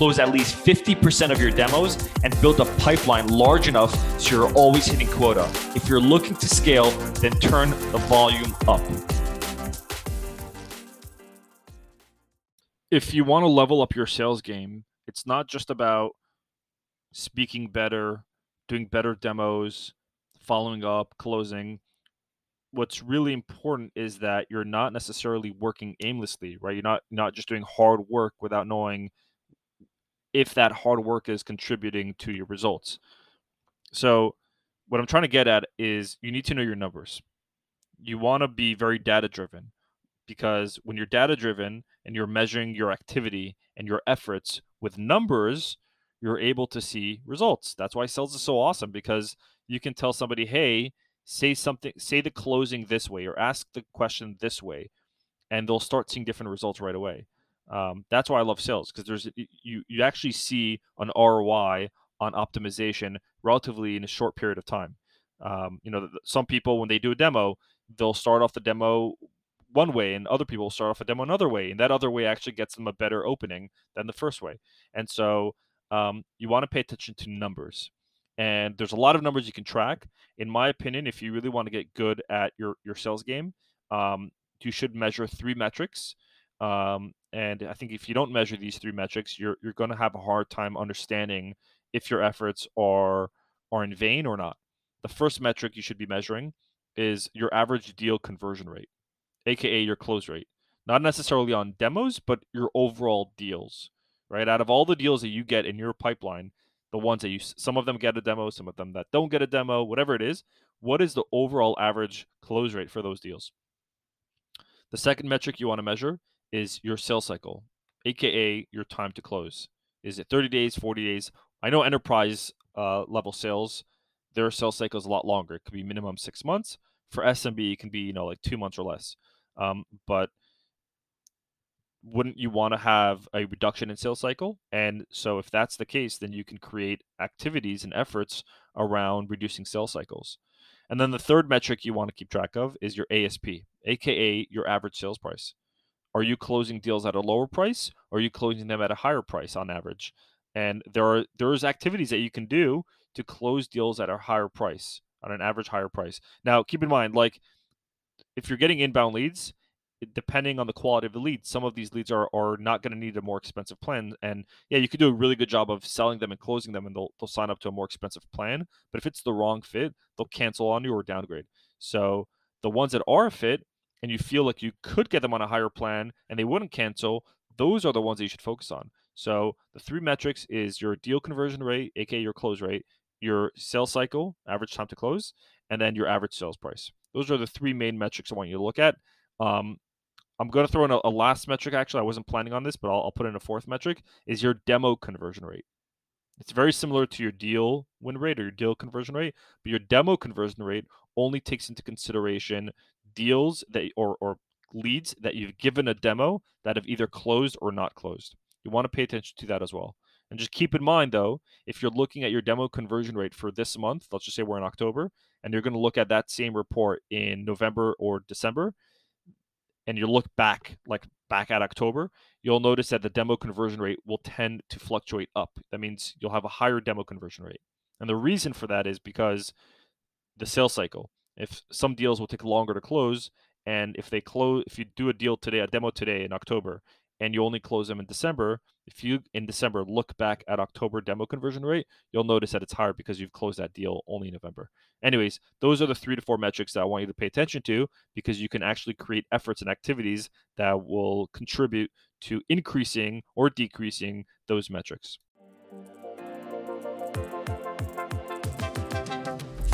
close at least 50% of your demos, and build a pipeline large enough so you're always hitting quota. If you're looking to scale, then turn the volume up. If you want to level up your sales game, it's not just about speaking better, doing better demos, following up, closing. What's really important is that you're not necessarily working aimlessly, right? You're not not just doing hard work without knowing if that hard work is contributing to your results. So, what I'm trying to get at is you need to know your numbers. You want to be very data driven because when you're data driven and you're measuring your activity and your efforts with numbers, you're able to see results. That's why sales is so awesome because you can tell somebody, hey, say something, say the closing this way or ask the question this way, and they'll start seeing different results right away. Um, that's why I love sales because there's you you actually see an ROI on optimization relatively in a short period of time. Um, you know, some people when they do a demo, they'll start off the demo one way and other people start off a demo another way and that other way actually gets them a better opening than the first way and so um, you want to pay attention to numbers and there's a lot of numbers you can track in my opinion if you really want to get good at your your sales game um, you should measure three metrics um, and i think if you don't measure these three metrics you're, you're going to have a hard time understanding if your efforts are are in vain or not the first metric you should be measuring is your average deal conversion rate aka your close rate. Not necessarily on demos, but your overall deals, right? Out of all the deals that you get in your pipeline, the ones that you some of them get a demo, some of them that don't get a demo, whatever it is, what is the overall average close rate for those deals? The second metric you want to measure is your sales cycle, aka your time to close. Is it 30 days, 40 days? I know enterprise uh, level sales, their sales cycle is a lot longer. It could be minimum six months. For SMB, it can be you know like two months or less. Um, but wouldn't you want to have a reduction in sales cycle? And so if that's the case, then you can create activities and efforts around reducing sales cycles. And then the third metric you want to keep track of is your ASP, aka your average sales price. Are you closing deals at a lower price or are you closing them at a higher price on average? And there are there's activities that you can do to close deals at a higher price, on an average higher price. Now, keep in mind like if you're getting inbound leads, depending on the quality of the lead, some of these leads are, are not going to need a more expensive plan. And yeah, you could do a really good job of selling them and closing them and they'll, they'll sign up to a more expensive plan. But if it's the wrong fit, they'll cancel on you or downgrade. So the ones that are a fit and you feel like you could get them on a higher plan and they wouldn't cancel, those are the ones that you should focus on. So the three metrics is your deal conversion rate, aka your close rate, your sales cycle, average time to close, and then your average sales price. Those are the three main metrics I want you to look at. Um, I'm going to throw in a, a, last metric. Actually, I wasn't planning on this, but I'll, I'll put in a fourth metric. Is your demo conversion rate? It's very similar to your deal win rate or your deal conversion rate, but your demo conversion rate only takes into consideration deals that or or leads that you've given a demo that have either closed or not closed. You want to pay attention to that as well. And just keep in mind though, if you're looking at your demo conversion rate for this month, let's just say we're in October, and you're going to look at that same report in November or December, and you look back, like back at October, you'll notice that the demo conversion rate will tend to fluctuate up. That means you'll have a higher demo conversion rate. And the reason for that is because the sales cycle. If some deals will take longer to close, and if they close, if you do a deal today, a demo today in October, and you only close them in December, if you in December look back at October demo conversion rate, you'll notice that it's higher because you've closed that deal only in November. Anyways, those are the three to four metrics that I want you to pay attention to because you can actually create efforts and activities that will contribute to increasing or decreasing those metrics.